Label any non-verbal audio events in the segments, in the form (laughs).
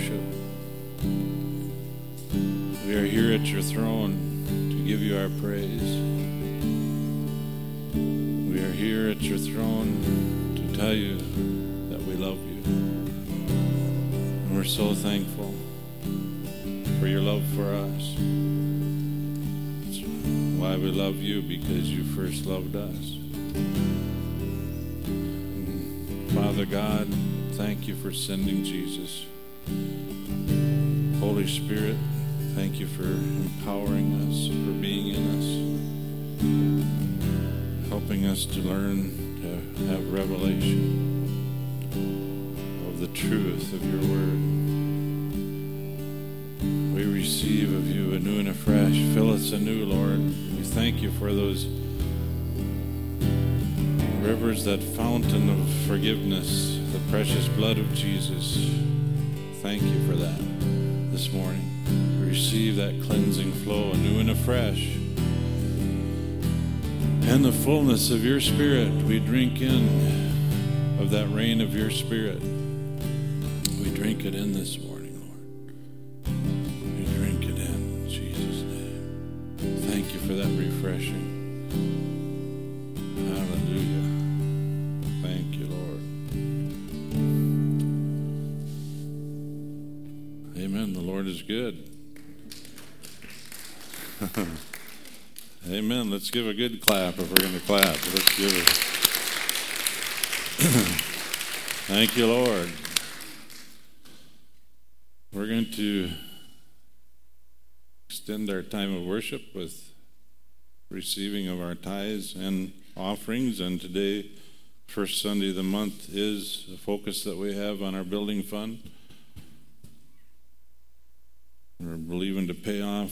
worship. We are here at your throne to give you our praise. We are here at your throne to tell you that we love you. And we're so thankful for your love for us. It's why we love you because you first loved us. Father God, thank you for sending Jesus. Holy Spirit, thank you for empowering us, for being in us, helping us to learn to have revelation of the truth of your word. We receive of you anew and afresh. Fill us anew, Lord. We thank you for those rivers, that fountain of forgiveness, the precious blood of Jesus. Thank you for that this morning. We receive that cleansing flow anew and afresh. And the fullness of your Spirit, we drink in of that rain of your Spirit. We drink it in this morning, Lord. We drink it in Jesus' name. Thank you for that refreshing. Good. Amen. Let's give a good clap if we're going to clap. Let's give it. Thank you, Lord. We're going to extend our time of worship with receiving of our tithes and offerings. And today, first Sunday of the month, is the focus that we have on our building fund. We're believing to pay off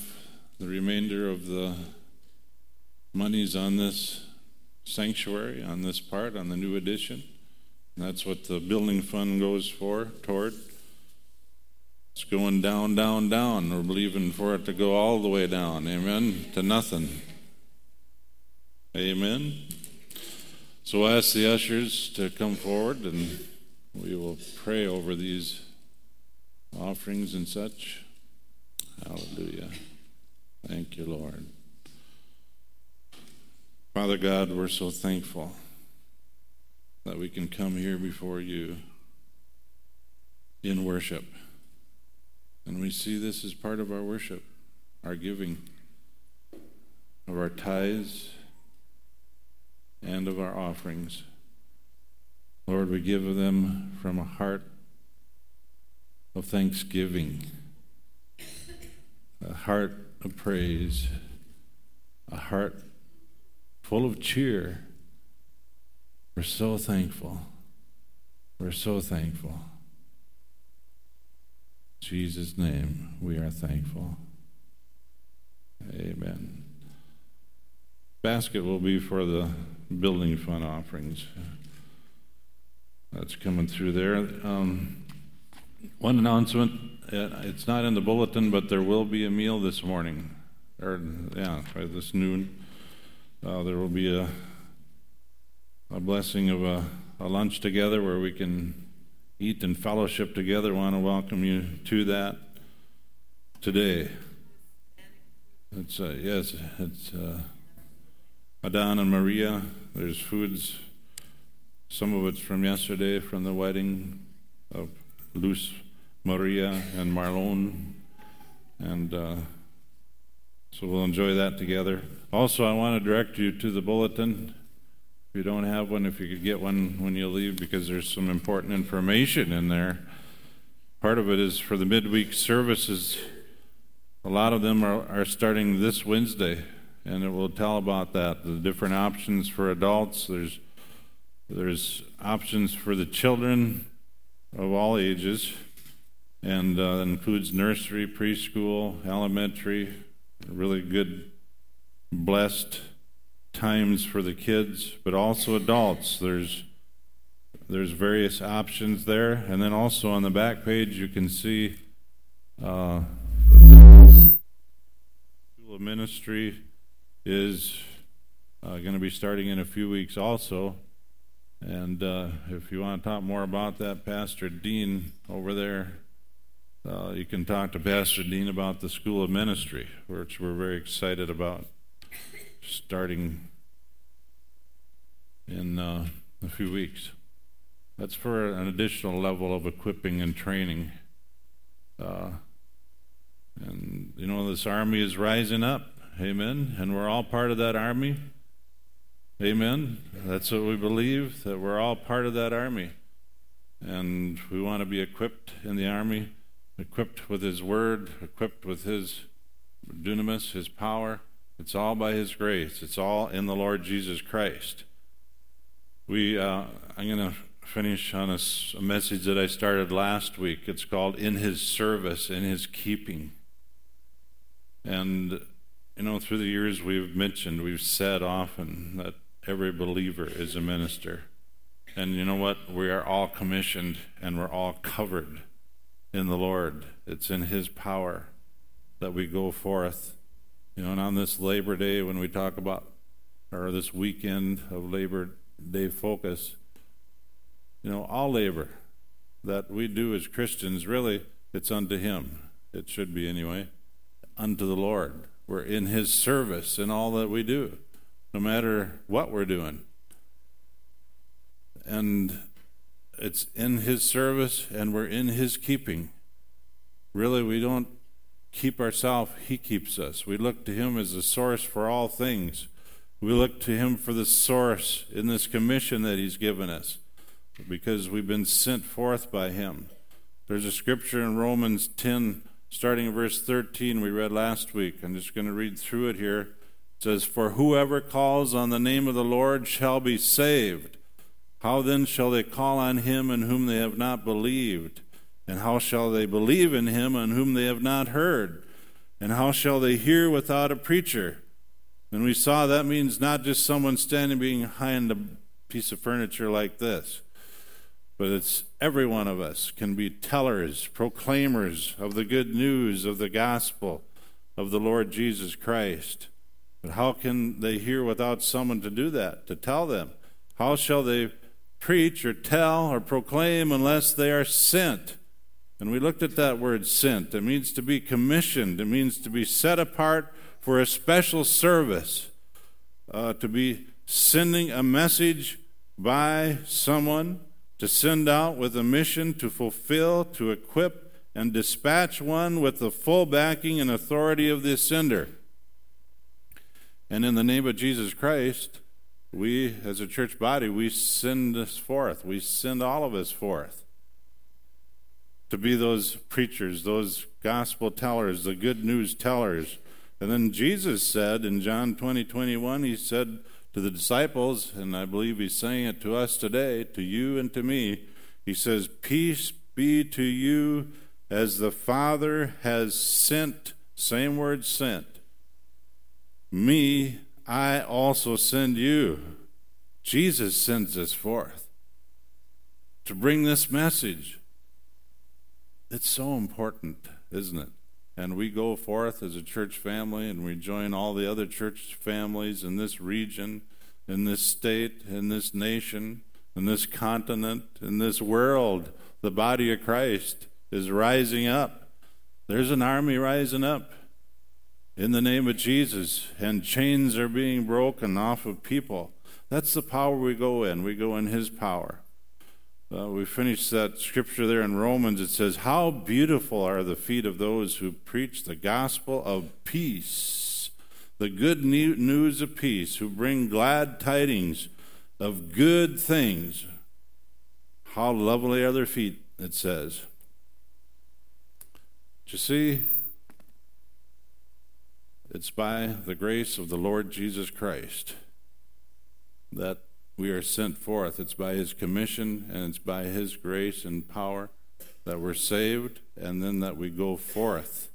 the remainder of the monies on this sanctuary, on this part, on the new addition. And that's what the building fund goes for, toward. It's going down, down, down. We're believing for it to go all the way down. Amen. To nothing. Amen. So I ask the ushers to come forward and we will pray over these offerings and such. Hallelujah. Thank you, Lord. Father God, we're so thankful that we can come here before you in worship. And we see this as part of our worship, our giving of our tithes and of our offerings. Lord, we give them from a heart of thanksgiving, a heart of praise, a heart full of cheer. We're so thankful. We're so thankful. In Jesus' name, we are thankful. Amen. Basket will be for the building fund offerings. That's coming through there. Um, one announcement it's not in the bulletin, but there will be a meal this morning, or yeah, this noon. Uh, there will be a a blessing of a, a lunch together where we can eat and fellowship together. I want to welcome you to that today. It's uh, yes, it's uh, Adan and Maria. There's foods. Some of it's from yesterday, from the wedding of Luz Maria and Marlon, and uh, so we'll enjoy that together. Also, I want to direct you to the bulletin. If you don't have one, if you could get one when you leave, because there's some important information in there. Part of it is for the midweek services. A lot of them are, are starting this Wednesday, and it will tell about that. The different options for adults. There's there's options for the children of all ages, and uh, includes nursery, preschool, elementary. Really good, blessed times for the kids, but also adults. There's there's various options there, and then also on the back page you can see uh, School of Ministry is uh, going to be starting in a few weeks also, And uh, if you want to talk more about that, Pastor Dean over there, uh, you can talk to Pastor Dean about the School of Ministry, which we're very excited about starting in uh, a few weeks. That's for an additional level of equipping and training. Uh, and, you know, this army is rising up. Amen. And we're all part of that army. Amen. That's what we believe, that we're all part of that army. And we want to be equipped in the army, equipped with His Word, equipped with His dunamis, His power. It's all by His grace, it's all in the Lord Jesus Christ. We, uh, I'm going to finish on a, a message that I started last week. It's called In His Service, in His Keeping. And, you know, through the years we've mentioned, we've said often that every believer is a minister. And you know what? We are all commissioned and we're all covered in the Lord. It's in His power that we go forth. You know, and on this Labor Day, when we talk about, or this weekend of Labor Day focus, you know, all labor that we do as Christians, really, it's unto Him. It should be anyway, unto the Lord. We're in His service in all that we do no matter what we're doing. And it's in His service and we're in His keeping. Really, we don't keep ourselves, He keeps us. We look to Him as the source for all things. We look to Him for the source in this commission that He's given us because we've been sent forth by Him. There's a scripture in Romans 10, starting in verse 13, we read last week. I'm just going to read through it here says, For whoever calls on the name of the Lord shall be saved. How then shall they call on him in whom they have not believed? And how shall they believe in him on whom they have not heard? And how shall they hear without a preacher? And we saw that means not just someone standing behind a piece of furniture like this, but it's every one of us can be tellers, proclaimers of the good news of the gospel of the Lord Jesus Christ. But how can they hear without someone to do that, to tell them? How shall they preach or tell or proclaim unless they are sent? And we looked at that word sent. It means to be commissioned, it means to be set apart for a special service, uh, to be sending a message by someone, to send out with a mission to fulfill, to equip, and dispatch one with the full backing and authority of the sender. And in the name of Jesus Christ, we, as a church body, we send us forth. We send all of us forth to be those preachers, those gospel tellers, the good news tellers. And then Jesus said in John 20, 21, he said to the disciples, and I believe he's saying it to us today, to you and to me, he says, Peace be to you as the Father has sent, same word sent, me, I also send you. Jesus sends us forth to bring this message. It's so important, isn't it? And we go forth as a church family and we join all the other church families in this region, in this state, in this nation, in this continent, in this world. The body of Christ is rising up. There's an army rising up in the name of Jesus, and chains are being broken off of people. That's the power we go in. We go in His power. Uh, we finished that scripture there in Romans. It says, How beautiful are the feet of those who preach the gospel of peace, the good news of peace, who bring glad tidings of good things. How lovely are their feet, it says. Do you see? It's by the grace of the Lord Jesus Christ that we are sent forth. It's by His commission and it's by His grace and power that we're saved and then that we go forth.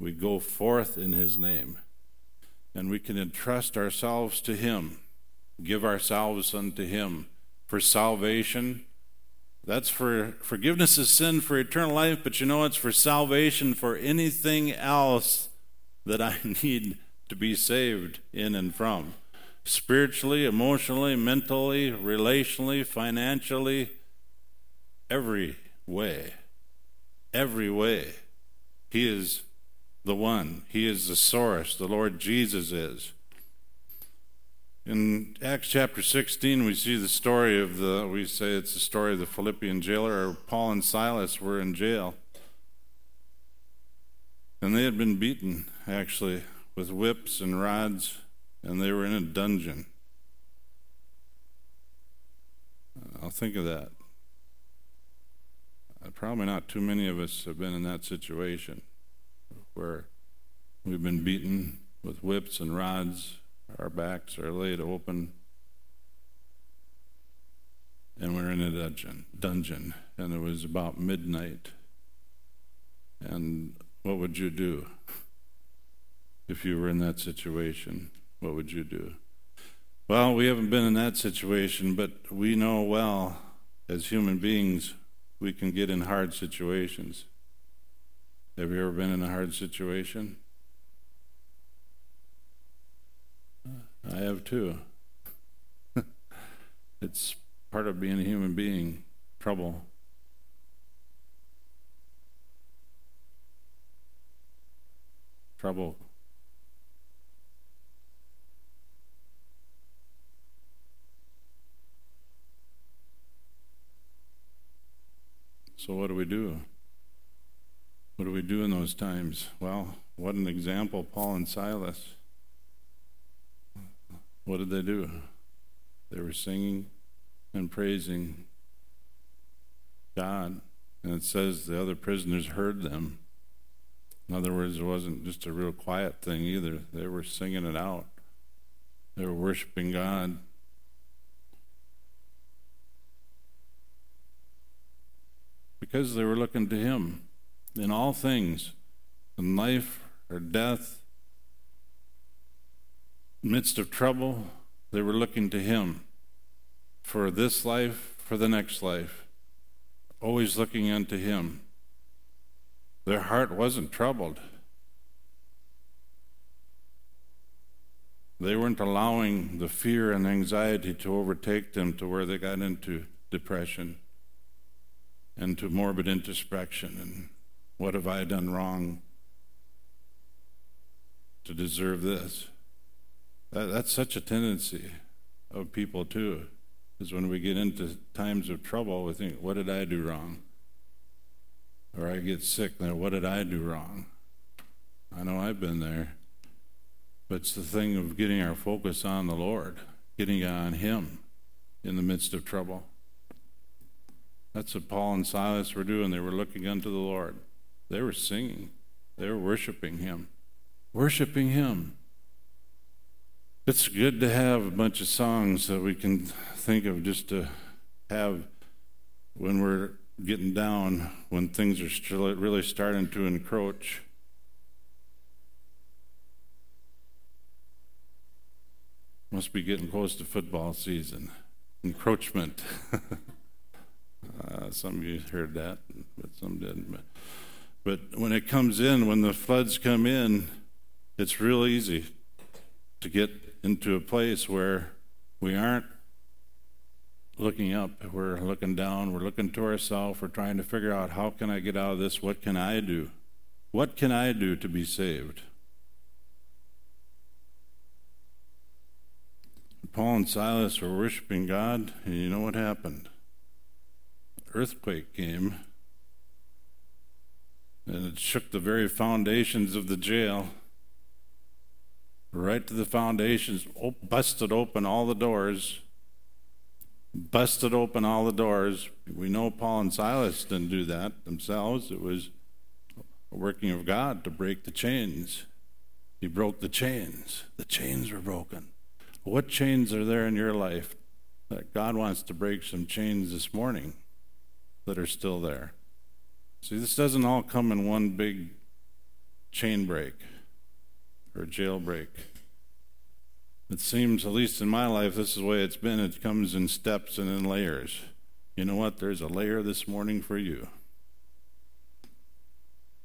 We go forth in His name. And we can entrust ourselves to Him, give ourselves unto Him for salvation. That's for forgiveness of sin for eternal life, but you know it's for salvation for anything else that I (laughs) need to be saved in and from. spiritually, emotionally, mentally, relationally, financially, every way. Every way. He is the one. He is the source. The Lord Jesus is. In Acts chapter 16, we see the story of the, we say it's the story of the Philippian jailer, or Paul and Silas were in jail. And they had been beaten, actually, with whips and rods, and they were in a dungeon. I'll think of that. Uh, probably not too many of us have been in that situation where we've been beaten with whips and rods our backs are laid open, and we're in a dungeon. Dungeon, and it was about midnight. And what would you do if you were in that situation? What would you do? Well, we haven't been in that situation, but we know well as human beings we can get in hard situations. Have you ever been in a hard situation? I have too. (laughs) it's part of being a human being, trouble. Trouble. So, what do we do? What do we do in those times? Well, what an example, Paul and Silas. What did they do? They were singing and praising God. And it says the other prisoners heard them. In other words, it wasn't just a real quiet thing either. They were singing it out, they were worshiping God. Because they were looking to Him in all things, in life or death, midst of trouble, they were looking to Him for this life, for the next life, always looking unto Him. Their heart wasn't troubled. They weren't allowing the fear and anxiety to overtake them to where they got into depression and to morbid introspection and what have I done wrong to deserve this? That, that's such a tendency of people, too, is when we get into times of trouble, we think, what did I do wrong? Or I get sick, then what did I do wrong? I know I've been there. But it's the thing of getting our focus on the Lord, getting on Him in the midst of trouble. That's what Paul and Silas were doing. They were looking unto the Lord. They were singing, they were worshiping Him. Worshiping Him. It's good to have a bunch of songs that we can think of just to have when we're getting down, when things are really starting to encroach. Must be getting close to football season. Encroachment. (laughs) uh, some of you heard that, but some didn't. But, but when it comes in, when the floods come in, it's real easy to get into a place where we aren't looking up, we're looking down, we're looking to ourselves, we're trying to figure out how can I get out of this? What can I do? What can I do to be saved? Paul and Silas were worshiping God, and you know what happened? Earthquake came, and it shook the very foundations of the jail right to the foundations, busted open all the doors, busted open all the doors. We know Paul and Silas didn't do that themselves. It was a working of God to break the chains. He broke the chains. The chains were broken. What chains are there in your life that God wants to break some chains this morning that are still there? See, this doesn't all come in one big chain break or jailbreak. It seems, at least in my life, this is the way it's been. It comes in steps and in layers. You know what? There's a layer this morning for you.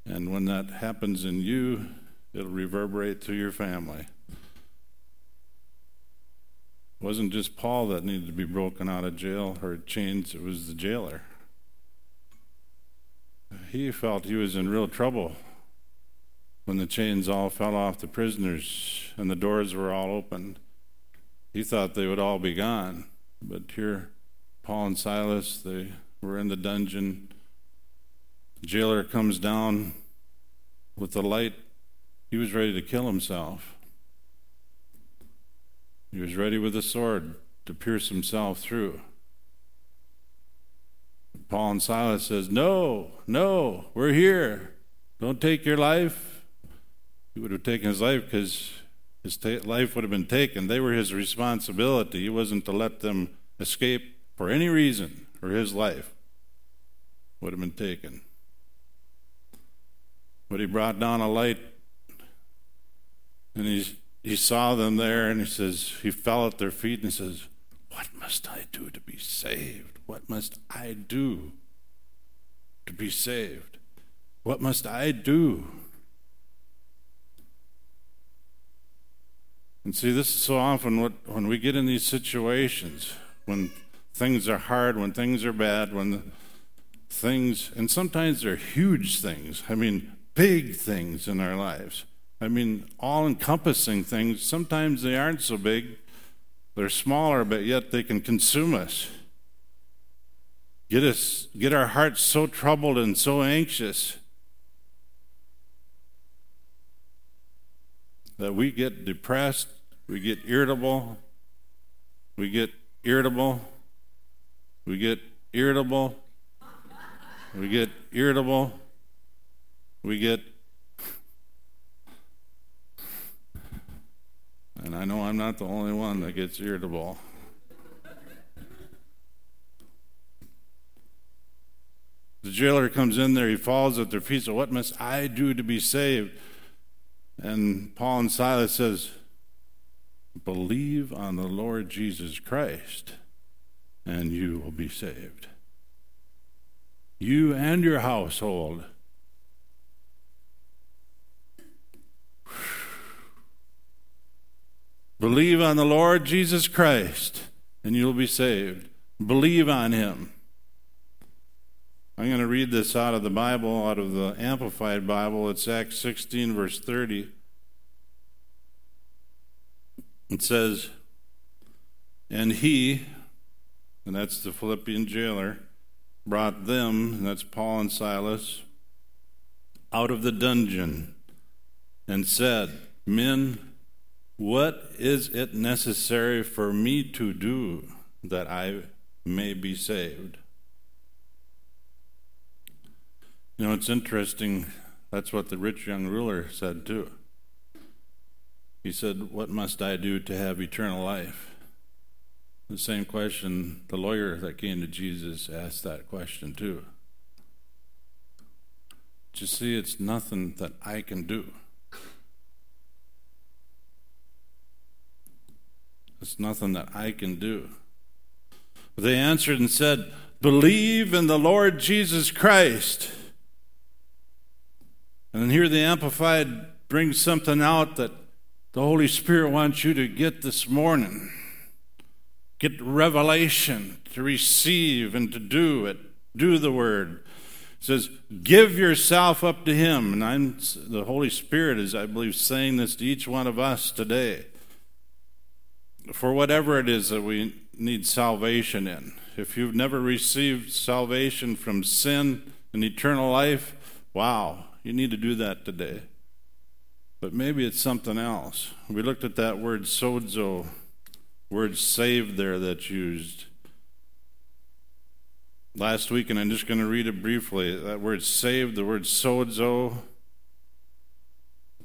And when that happens in you, it'll reverberate through your family. It wasn't just Paul that needed to be broken out of jail or chains, it was the jailer. He felt he was in real trouble when the chains all fell off the prisoners and the doors were all opened. He thought they would all be gone. But here, Paul and Silas, they were in the dungeon. The jailer comes down with the light. He was ready to kill himself. He was ready with a sword to pierce himself through. Paul and Silas says, "No, no, we're here. Don't take your life." He would have taken his life because his ta- life would have been taken. They were his responsibility. He wasn't to let them escape for any reason, or his life would have been taken. But he brought down a light and he's he saw them there and he says, he fell at their feet and he says, What must I do to be saved? What must I do to be saved? What must I do? And see, this is so often what when we get in these situations, when things are hard, when things are bad, when things, and sometimes they're huge things. I mean, big things in our lives. I mean, all encompassing things. Sometimes they aren't so big, they're smaller, but yet they can consume us. Get us, get our hearts so troubled and so anxious that we get depressed, we get irritable, we get irritable, we get irritable, we get irritable, we get And I know I'm not the only one that gets irritable. The jailer comes in there, he falls at their feet. So, what must I do to be saved? And Paul and Silas says, Believe on the Lord Jesus Christ, and you will be saved. You and your household. (sighs) Believe on the Lord Jesus Christ, and you'll be saved. Believe on him. I'm going to read this out of the Bible, out of the Amplified Bible. It's Acts 16, verse 30. It says, And he, and that's the Philippian jailer, brought them, and that's Paul and Silas, out of the dungeon and said, Men, what is it necessary for me to do that I may be saved? You know, it's interesting. That's what the rich young ruler said too. He said, What must I do to have eternal life? The same question the lawyer that came to Jesus asked that question too. But you see, it's nothing that I can do. It's nothing that I can do. But They answered and said, Believe in the Lord Jesus Christ. And here the Amplified brings something out that the Holy Spirit wants you to get this morning. Get revelation to receive and to do it. Do the word. It says, Give yourself up to Him. And I'm, the Holy Spirit is, I believe, saying this to each one of us today for whatever it is that we need salvation in. If you've never received salvation from sin and eternal life, wow, you need to do that today. But maybe it's something else. We looked at that word sozo, word saved there that's used last week, and I'm just going to read it briefly. That word saved, the word sozo,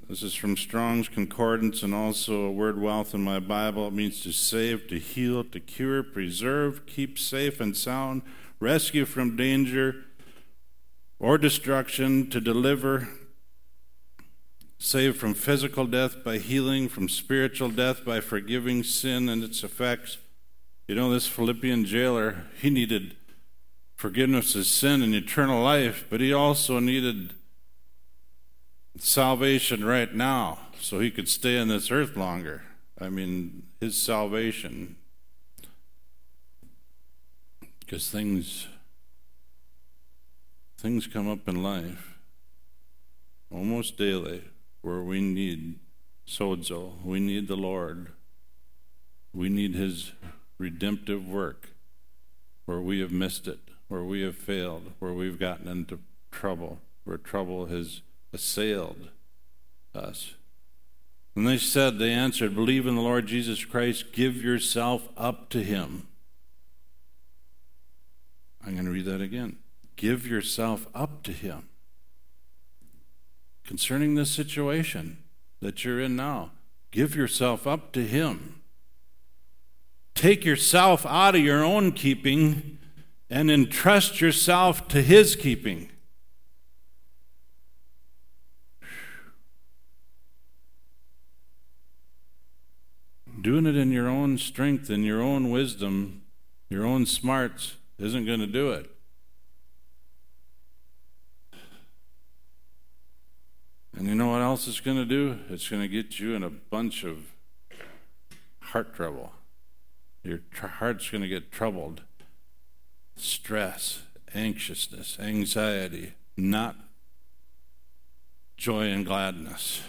this is from Strong's Concordance and also a word wealth in my Bible. It means to save, to heal, to cure, preserve, keep safe and sound, rescue from danger or destruction, to deliver, save from physical death by healing, from spiritual death by forgiving sin and its effects. You know, this Philippian jailer, he needed forgiveness of sin and eternal life, but he also needed salvation right now so he could stay on this earth longer. I mean, his salvation. Because things things come up in life almost daily where we need sozo, we need the Lord, we need His redemptive work, where we have missed it, where we have failed, where we've gotten into trouble, where trouble has assailed us. And they said, they answered, Believe in the Lord Jesus Christ, give yourself up to Him. I'm going to read that again. Give yourself up to Him. Concerning this situation that you're in now, give yourself up to Him. Take yourself out of your own keeping and entrust yourself to His keeping. Doing it in your own strength and your own wisdom, your own smarts, isn't going to do it. And you know what else it's going to do? It's going to get you in a bunch of heart trouble. Your tr- heart's going to get troubled. Stress, anxiousness, anxiety, not joy and gladness.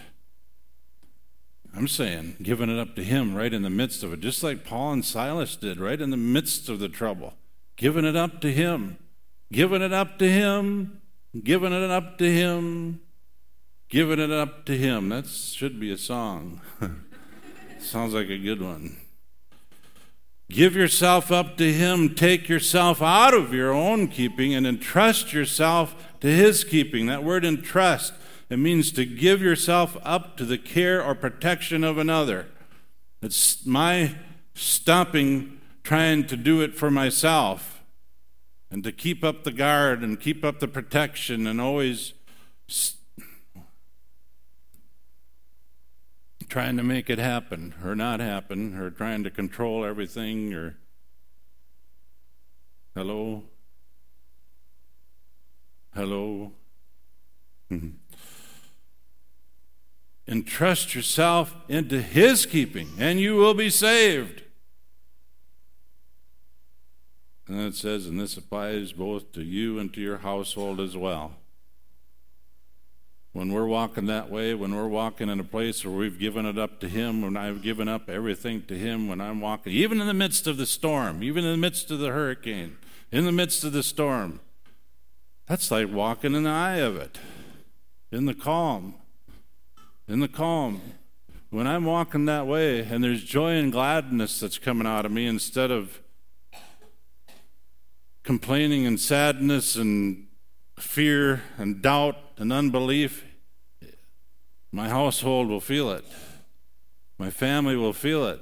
I'm saying giving it up to Him right in the midst of it, just like Paul and Silas did, right in the midst of the trouble. Giving it up to Him. Giving it up to Him. Giving it up to Him. Giving it up to Him. That should be a song. (laughs) Sounds like a good one. Give yourself up to Him. Take yourself out of your own keeping and entrust yourself to His keeping. That word entrust, it means to give yourself up to the care or protection of another. It's my stopping trying to do it for myself and to keep up the guard and keep up the protection and always trying to make it happen or not happen or trying to control everything or hello? Hello? Mm-hmm. Entrust yourself into his keeping and you will be saved. And it says and this applies both to you and to your household as well when we're walking that way, when we're walking in a place where we've given it up to Him, when I've given up everything to Him, when I'm walking, even in the midst of the storm, even in the midst of the hurricane, in the midst of the storm, that's like walking in the eye of it, in the calm, in the calm. When I'm walking that way and there's joy and gladness that's coming out of me instead of complaining and sadness and fear and doubt and unbelief, my household will feel it. My family will feel it.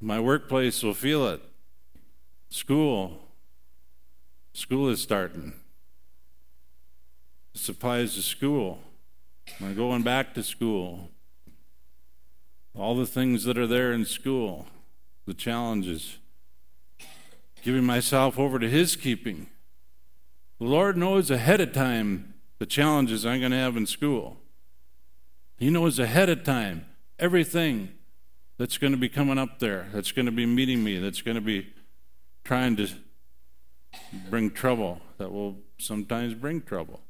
My workplace will feel it. School. School is starting. This applies to school. I'm going back to school. All the things that are there in school, the challenges. Giving myself over to His keeping. The Lord knows ahead of time the challenges I'm going to have in school. He knows ahead of time everything that's going to be coming up there, that's going to be meeting me, that's going to be trying to bring trouble, that will sometimes bring trouble.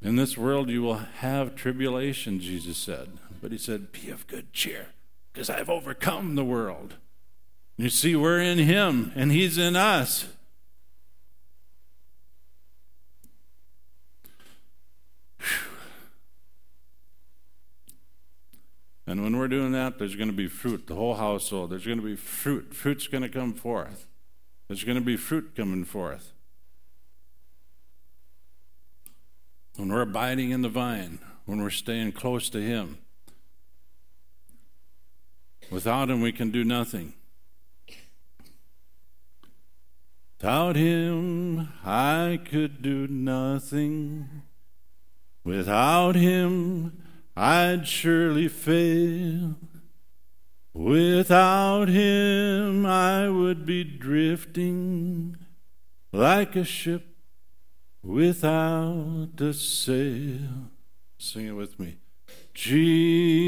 In this world you will have tribulation, Jesus said. But he said, Be of good cheer, because I've overcome the world. You see, we're in him, and he's in us. And when we're doing that, there's going to be fruit, the whole household. There's going to be fruit. Fruit's going to come forth. There's going to be fruit coming forth. When we're abiding in the vine, when we're staying close to Him. Without Him, we can do nothing. Without Him, I could do nothing. Without Him, I'd surely fail. Without him, I would be drifting like a ship without a sail. Sing it with me. Jesus,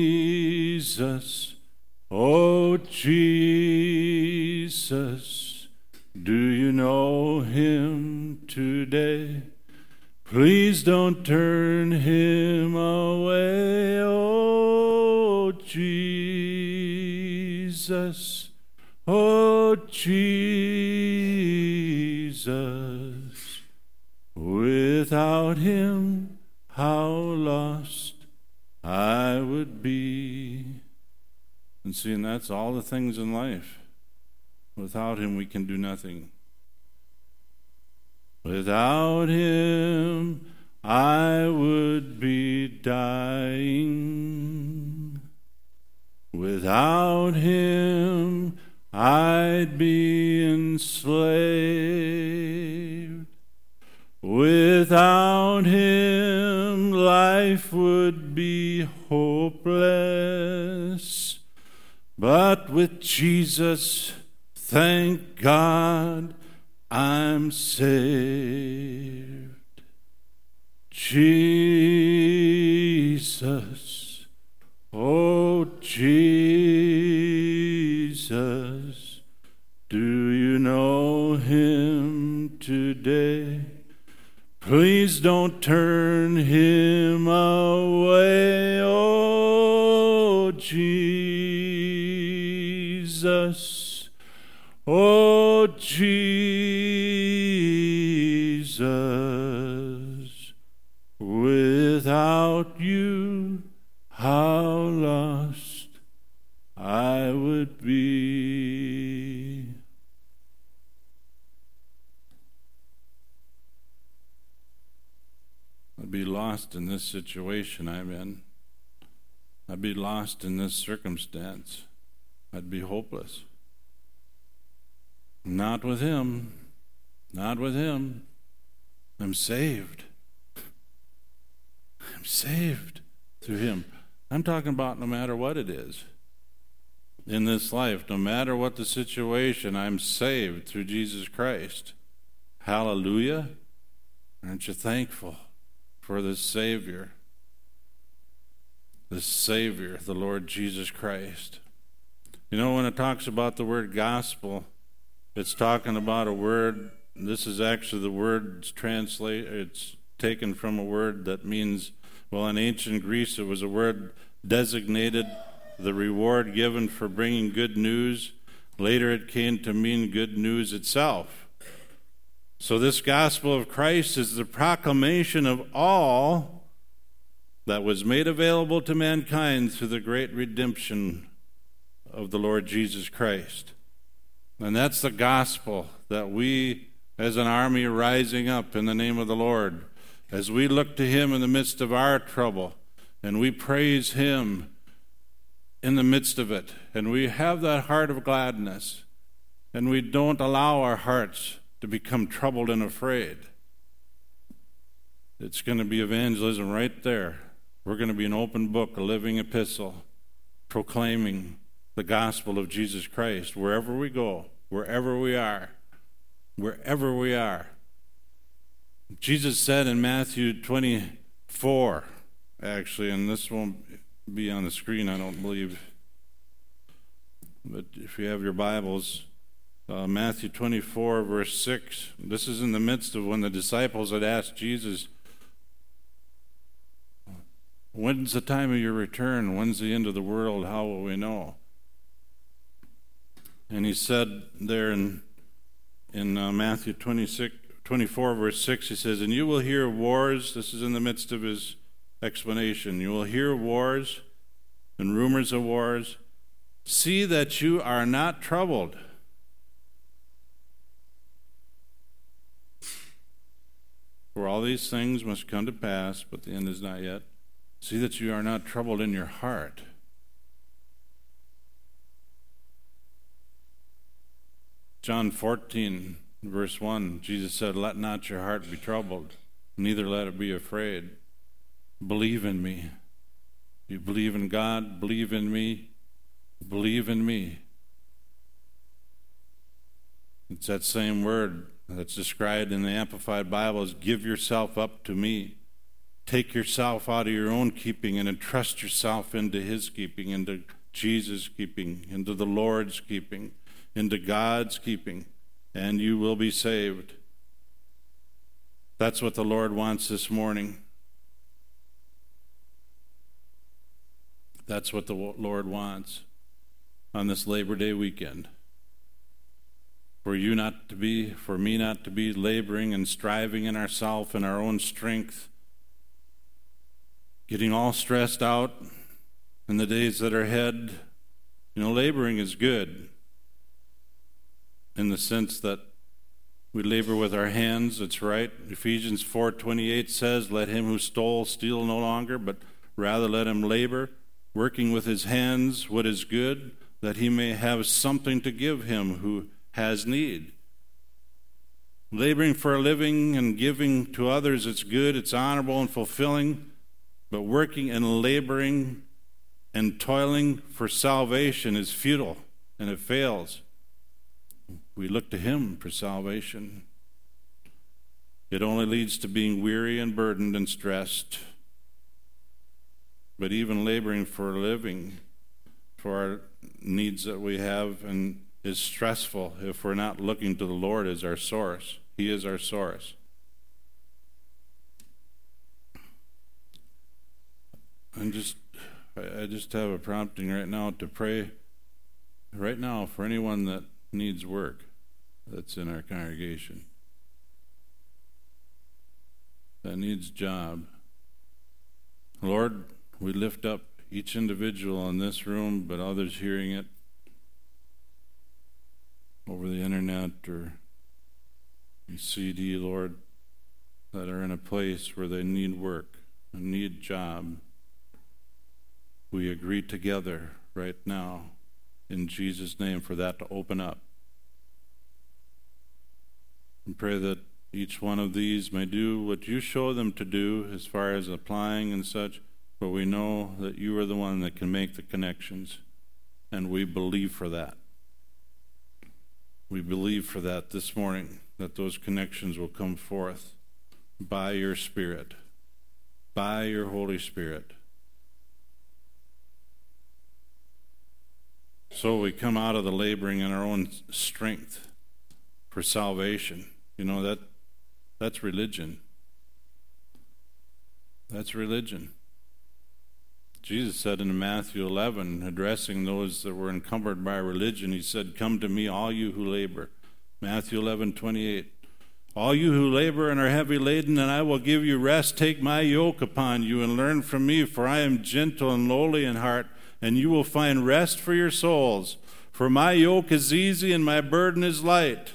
oh Jesus, Do you know him today? Please don't turn him away, oh Jesus, oh Jesus. Without him, how lost I would be. And see, and that's all the things in life. Without him, we can do nothing. Without him, I would be dying. Without him, I'd be enslaved. Without him, life would be hopeless. But with Jesus, thank God, I'm saved. Jesus, oh Jesus, do you know him today? Please don't turn him away, oh Jesus, oh Jesus. Lost in this situation I'm in. I'd be lost in this circumstance. I'd be hopeless. Not with Him. Not with Him. I'm saved. I'm saved through Him. I'm talking about no matter what it is in this life, no matter what the situation, I'm saved through Jesus Christ. Hallelujah. Aren't you thankful for the Savior? The Savior, the Lord Jesus Christ. You know, when it talks about the word gospel, it's talking about a word. This is actually the word translate. It's taken from a word that means, well, in ancient Greece, it was a word designated the reward given for bringing good news. Later, it came to mean good news itself. So, this gospel of Christ is the proclamation of all that was made available to mankind through the great redemption of the Lord Jesus Christ. And that's the gospel that we, as an army rising up in the name of the Lord, as we look to Him in the midst of our trouble, and we praise Him in the midst of it, and we have that heart of gladness, and we don't allow our hearts to become troubled and afraid. It's going to be evangelism right there. We're going to be an open book, a living epistle, proclaiming the gospel of Jesus Christ wherever we go, wherever we are, wherever we are. Jesus said in Matthew 24, actually, and this won't be on the screen, I don't believe. But if you have your Bibles, uh, Matthew 24, verse 6, this is in the midst of when the disciples had asked Jesus, When's the time of your return? When's the end of the world? How will we know? And he said there in, in uh, Matthew 26, 24, verse 6, he says, And you will hear wars. This is in the midst of his explanation. You will hear wars and rumors of wars. See that you are not troubled. For all these things must come to pass, but the end is not yet. See that you are not troubled in your heart. John 14, verse 1, Jesus said, Let not your heart be troubled, neither let it be afraid. Believe in me. You believe in God, believe in me, believe in me. It's that same word that's described in the Amplified Bible as give yourself up to me. Take yourself out of your own keeping and entrust yourself into His keeping, into Jesus' keeping, into the Lord's keeping, into God's keeping. and you will be saved. That's what the Lord wants this morning. That's what the Lord wants on this Labor Day weekend. For you not to be, for me not to be laboring and striving in ourself and our own strength, getting all stressed out in the days that are ahead. You know, laboring is good in the sense that we labor with our hands. It's right. Ephesians 4:28 says, "Let him who stole steal no longer, but rather let him labor, working with his hands what is good, that he may have something to give him who has need. Laboring for a living and giving to others, it's good, it's honorable and fulfilling, but working and laboring and toiling for salvation is futile and it fails. We look to Him for salvation. It only leads to being weary and burdened and stressed. But even laboring for a living, for our needs that we have and is stressful if we're not looking to the Lord as our source. He is our source. And just I just have a prompting right now to pray right now for anyone that needs work that's in our congregation. That needs job. Lord, we lift up each individual in this room, but others hearing it over the internet or CD, Lord, that are in a place where they need work and need job. We agree together right now in Jesus' name for that to open up. And pray that each one of these may do what you show them to do as far as applying and such, but we know that you are the one that can make the connections, and we believe for that. We believe for that this morning, that those connections will come forth by your Spirit, by your Holy Spirit. So we come out of the laboring in our own strength for salvation. You know that that's religion. That's religion. Jesus said in Matthew 11, addressing those that were encumbered by religion, he said, Come to me, all you who labor. Matthew 11, 28. All you who labor and are heavy laden, and I will give you rest. Take my yoke upon you and learn from me, for I am gentle and lowly in heart, and you will find rest for your souls. For my yoke is easy and my burden is light.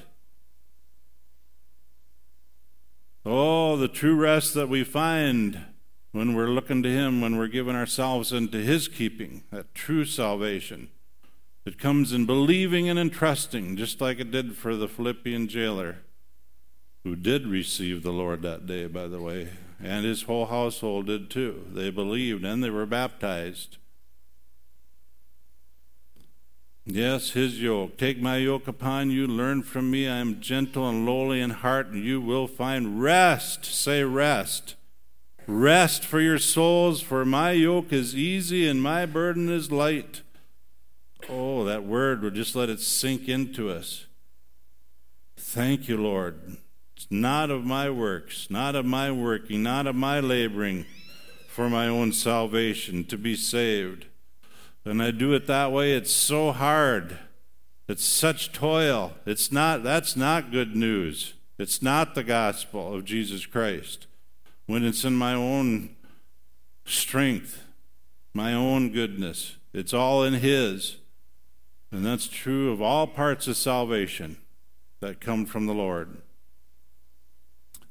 Oh, the true rest that we find when we're looking to Him, when we're giving ourselves into His keeping, that true salvation. It comes in believing and in trusting, just like it did for the Philippian jailer, who did receive the Lord that day, by the way, and his whole household did too. They believed and they were baptized. Yes, his yoke. Take my yoke upon you, learn from me. I am gentle and lowly in heart, and you will find rest. Say rest. Rest for your souls, for my yoke is easy and my burden is light. Oh, that word would just let it sink into us. Thank you, Lord. It's not of my works, not of my working, not of my laboring for my own salvation to be saved. And I do it that way, it's so hard. It's such toil. It's not that's not good news. It's not the gospel of Jesus Christ when it's in my own strength, my own goodness. It's all in His. And that's true of all parts of salvation that come from the Lord.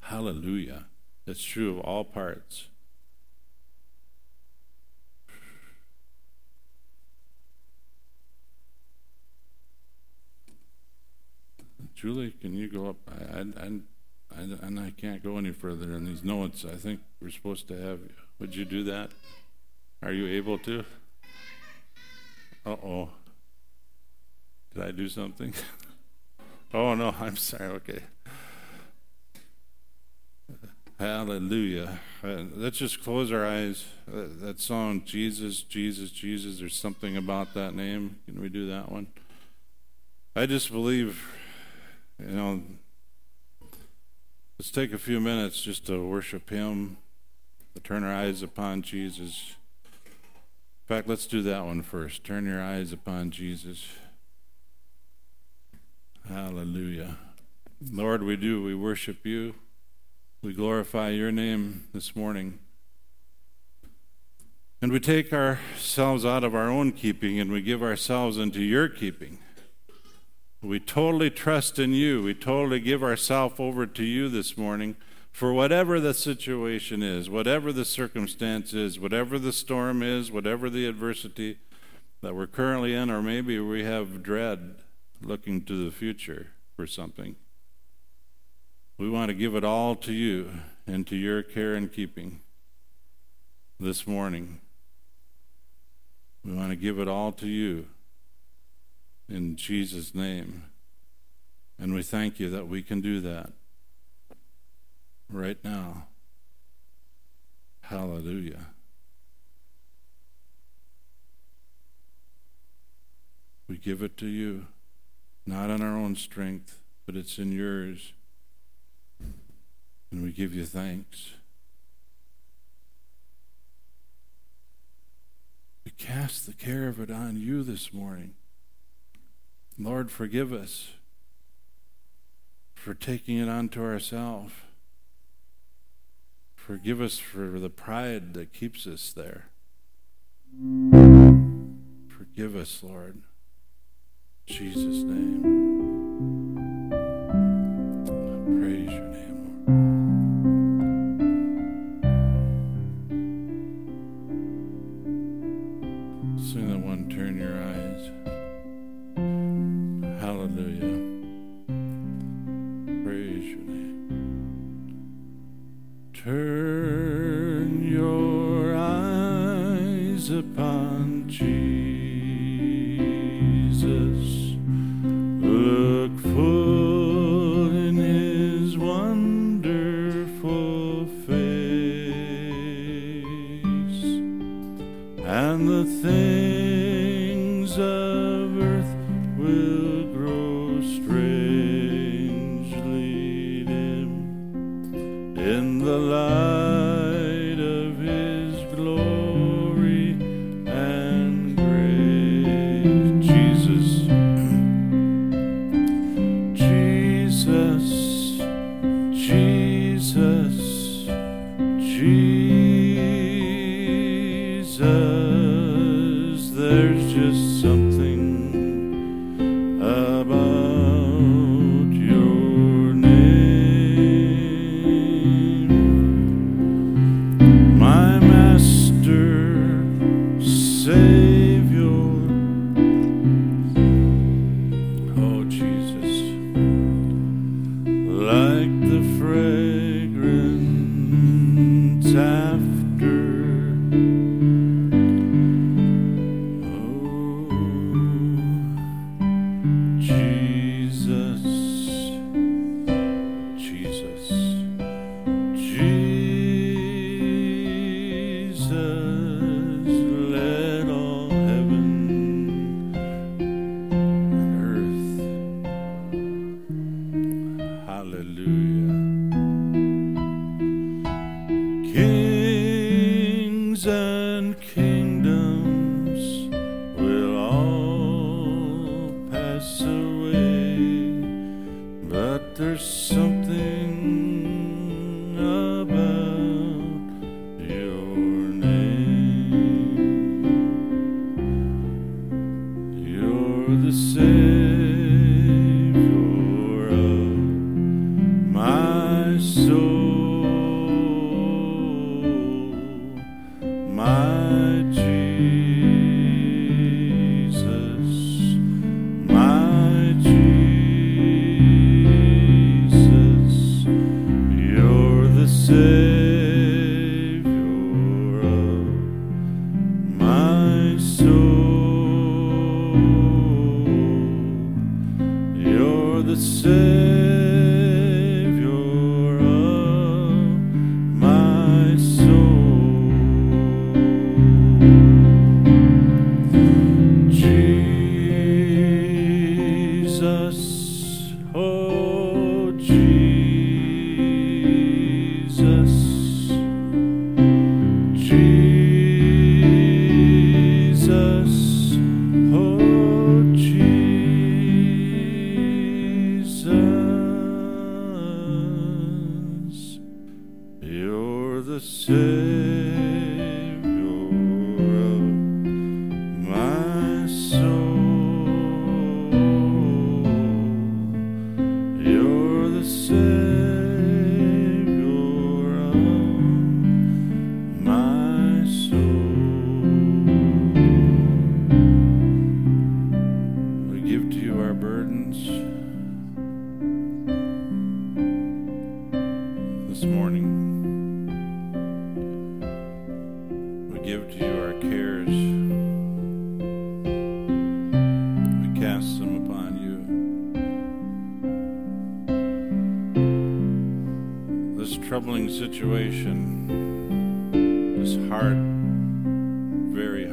Hallelujah. It's true of all parts. Julie, can you go up? I, I, and I can't go any further in these notes. I think we're supposed to have. Would you do that? Are you able to? Uh oh. Did I do something? (laughs) oh no, I'm sorry. Okay. Hallelujah. Uh, let's just close our eyes. Uh, that song, Jesus, Jesus, Jesus, there's something about that name. Can we do that one? I just believe You know, let's take a few minutes just to worship Him, to turn our eyes upon Jesus. In fact, let's do that one first. Turn your eyes upon Jesus. Hallelujah. Lord, we do. We worship you. We glorify your name this morning. And we take ourselves out of our own keeping and we give ourselves into your keeping. We totally trust in you. We totally give ourselves over to you this morning for whatever the situation is, whatever the circumstance is, whatever the storm is, whatever the adversity that we're currently in, or maybe we have dread looking to the future for something. We want to give it all to you and to your care and keeping this morning. We want to give it all to you in Jesus' name. And we thank you that we can do that right now. Hallelujah. We give it to you, not on our own strength, but it's in yours. And we give you thanks. We cast the care of it on you this morning. Lord, forgive us for taking it onto ourselves. Forgive us for the pride that keeps us there. Forgive us, Lord. In Jesus' name.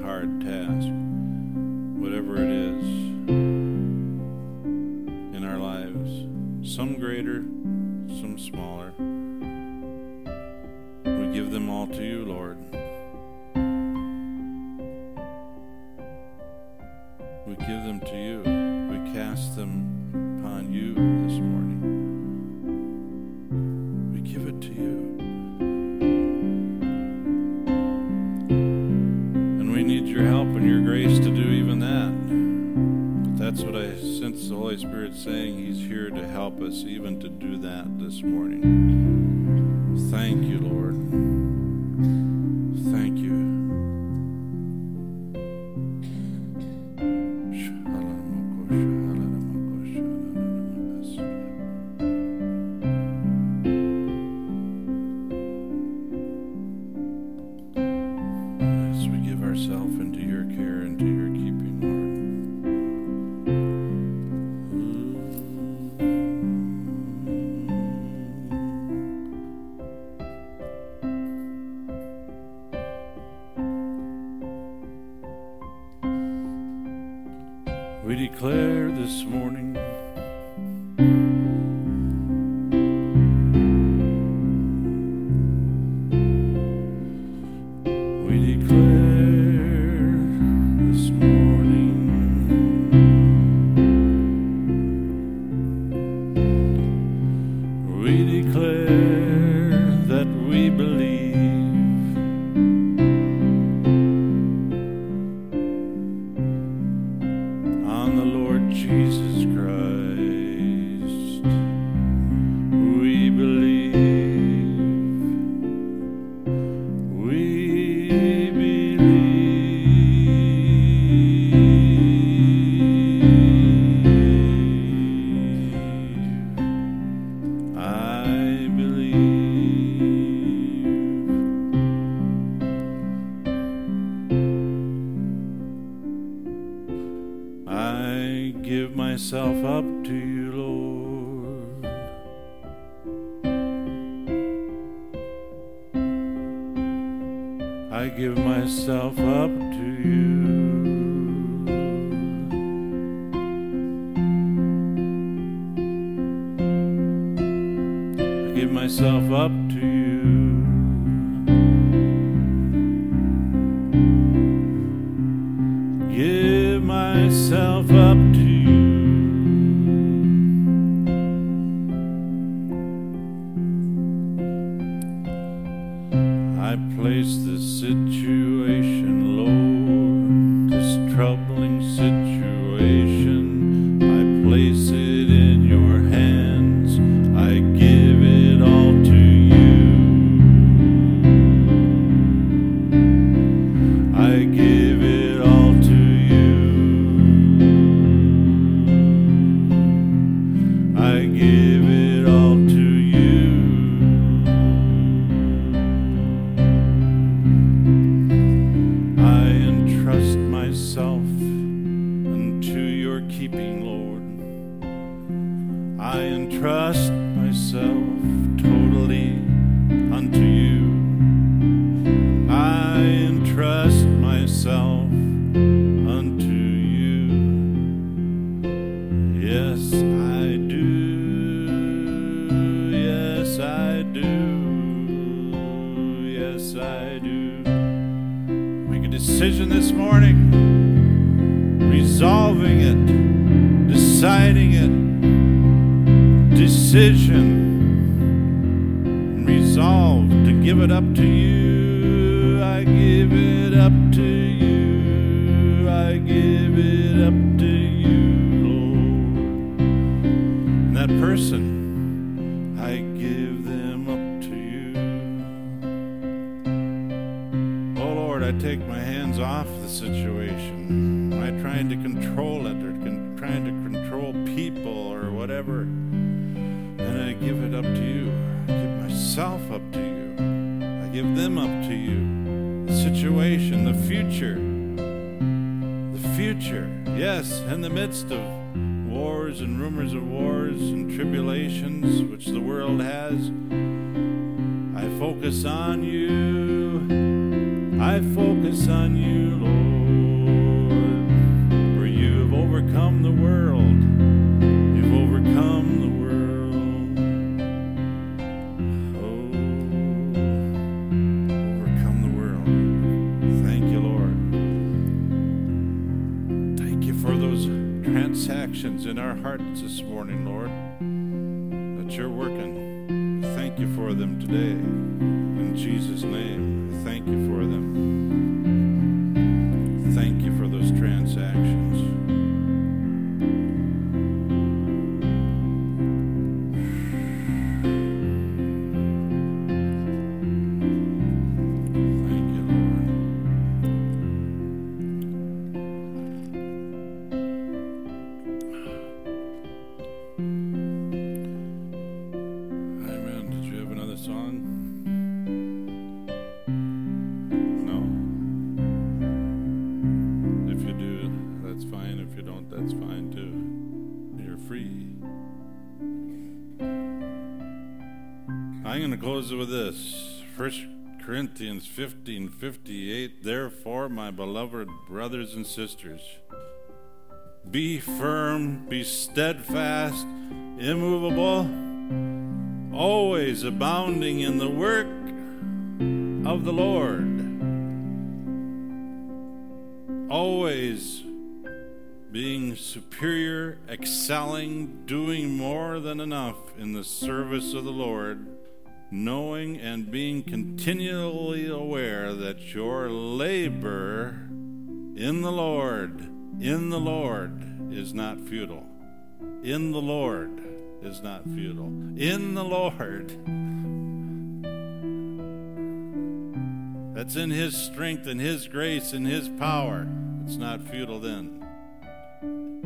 hard task, whatever it is in our lives, some greater, some smaller. We give them all to you, Lord. We give them to you. We cast them upon you. sense the Holy Spirit saying He's here to help us even to do that this morning. Thank you, Lord. passion. Or whatever? And I give it up to you. I give myself up to you. I give them up to you. The situation, the future. The future. Yes, in the midst of wars and rumors of wars and tribulations which the world has, I focus on you. I focus on you, Lord. In our hearts this morning, Lord, that you're working. Thank you for them today. In Jesus' name, thank you for them. I'm going to close it with this. 1 Corinthians 15 58. Therefore, my beloved brothers and sisters, be firm, be steadfast, immovable, always abounding in the work of the Lord. Always being superior, excelling, doing more than enough in the service of the Lord, knowing and being continually aware that your labor in the Lord, in the Lord, is not futile. In the Lord is not futile. In the Lord. That's in His strength and His grace and His power. It's not futile then.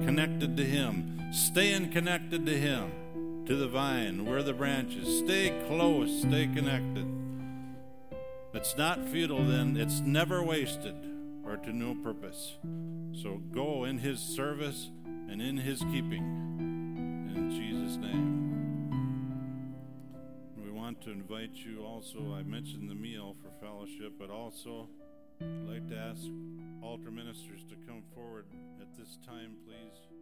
Connected to Him. Staying connected to Him. To the vine. We're the branches. Stay close. Stay connected. It's not futile then. It's never wasted or to no purpose. So go in His service and in His keeping. In Jesus' name. We want to invite you also. I mentioned the meal for fellowship, but also I'd like to ask altar ministers to come forward at this time, please.